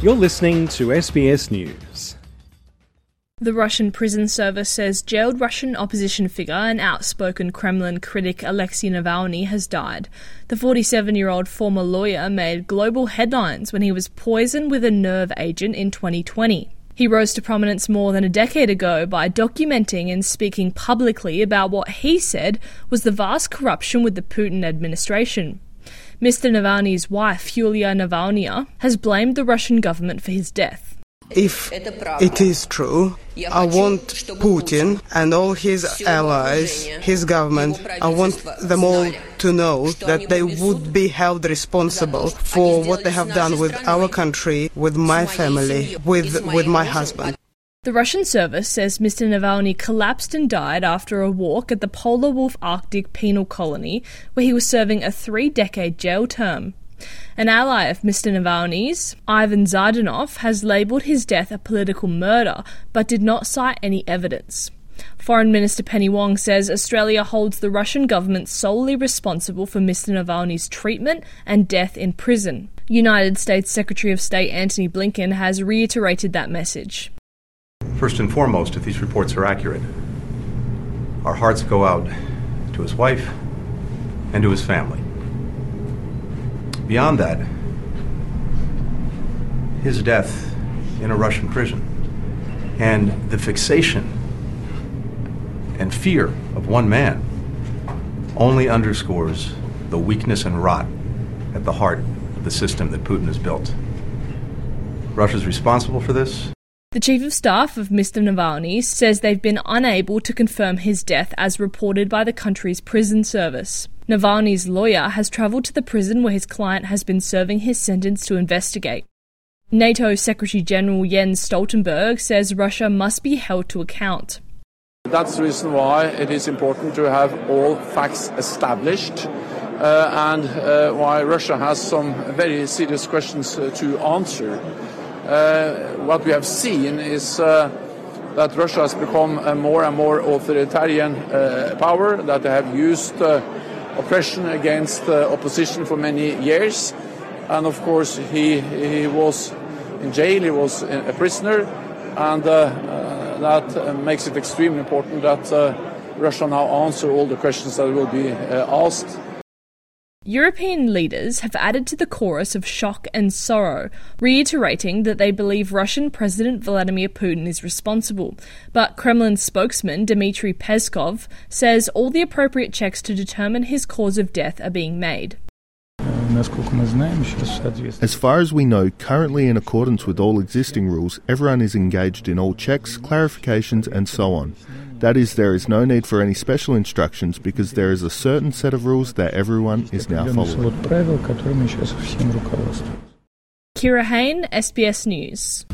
You're listening to SBS News. The Russian prison service says jailed Russian opposition figure and outspoken Kremlin critic Alexei Navalny has died. The 47 year old former lawyer made global headlines when he was poisoned with a nerve agent in 2020. He rose to prominence more than a decade ago by documenting and speaking publicly about what he said was the vast corruption with the Putin administration. Mr. Navalny's wife, Yulia Navalnaya, has blamed the Russian government for his death. If it is true, I want Putin and all his allies, his government, I want them all to know that they would be held responsible for what they have done with our country, with my family, with, with my husband. The Russian service says Mr. Navalny collapsed and died after a walk at the Polar Wolf Arctic Penal Colony, where he was serving a three decade jail term. An ally of Mr. Navalny's, Ivan Zhdanov, has labelled his death a political murder, but did not cite any evidence. Foreign Minister Penny Wong says Australia holds the Russian government solely responsible for Mr. Navalny's treatment and death in prison. United States Secretary of State Antony Blinken has reiterated that message. First and foremost, if these reports are accurate, our hearts go out to his wife and to his family. Beyond that, his death in a Russian prison and the fixation and fear of one man only underscores the weakness and rot at the heart of the system that Putin has built. Russia's responsible for this. The Chief of Staff of Mr. Navalny says they've been unable to confirm his death as reported by the country's prison service. Navalny's lawyer has travelled to the prison where his client has been serving his sentence to investigate. NATO Secretary General Jens Stoltenberg says Russia must be held to account. That's the reason why it is important to have all facts established uh, and uh, why Russia has some very serious questions uh, to answer. Uh, what we have seen is uh, that Russia has become a more and more authoritarian uh, power, that they have used oppression against opposition for many years. And of course, he, he was in jail, he was a prisoner, and uh, uh, that makes it extremely important that uh, Russia now answer all the questions that will be asked. European leaders have added to the chorus of shock and sorrow, reiterating that they believe Russian President Vladimir Putin is responsible. But Kremlin spokesman Dmitry Peskov says all the appropriate checks to determine his cause of death are being made. As far as we know, currently in accordance with all existing rules, everyone is engaged in all checks, clarifications, and so on. That is, there is no need for any special instructions because there is a certain set of rules that everyone is now following. Kira Hain, SBS News.